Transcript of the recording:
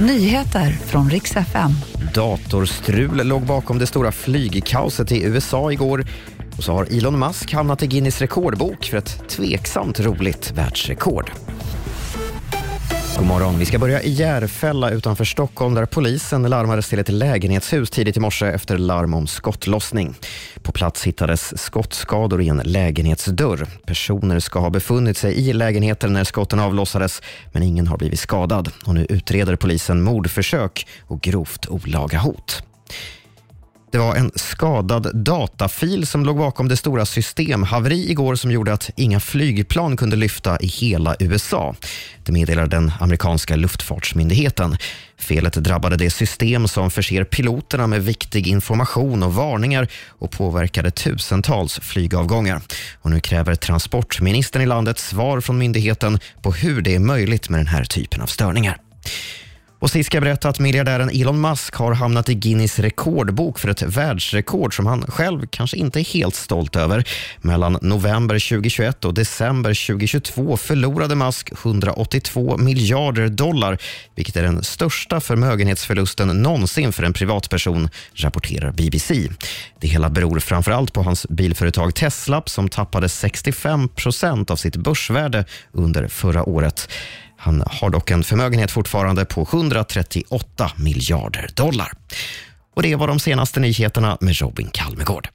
Nyheter från riks FM. Datorstrul låg bakom det stora flygkaoset i USA igår. Och så har Elon Musk hamnat i Guinness rekordbok för ett tveksamt roligt världsrekord. God morgon. Vi ska börja i Järfälla utanför Stockholm där polisen larmades till ett lägenhetshus tidigt i morse efter larm om skottlossning. På plats hittades skottskador i en lägenhetsdörr. Personer ska ha befunnit sig i lägenheten när skotten avlossades men ingen har blivit skadad. Och nu utreder polisen mordförsök och grovt olaga hot. Det var en skadad datafil som låg bakom det stora systemhaveri igår som gjorde att inga flygplan kunde lyfta i hela USA. Det meddelar den amerikanska luftfartsmyndigheten. Felet drabbade det system som förser piloterna med viktig information och varningar och påverkade tusentals flygavgångar. Och nu kräver transportministern i landet svar från myndigheten på hur det är möjligt med den här typen av störningar. Och sist ska jag berätta att miljardären Elon Musk har hamnat i Guinness rekordbok för ett världsrekord som han själv kanske inte är helt stolt över. Mellan november 2021 och december 2022 förlorade Musk 182 miljarder dollar, vilket är den största förmögenhetsförlusten någonsin för en privatperson, rapporterar BBC. Det hela beror framför allt på hans bilföretag Tesla som tappade 65 procent av sitt börsvärde under förra året. Han har dock en förmögenhet fortfarande på 138 miljarder dollar. Och Det var de senaste nyheterna med Robin Kalmegård.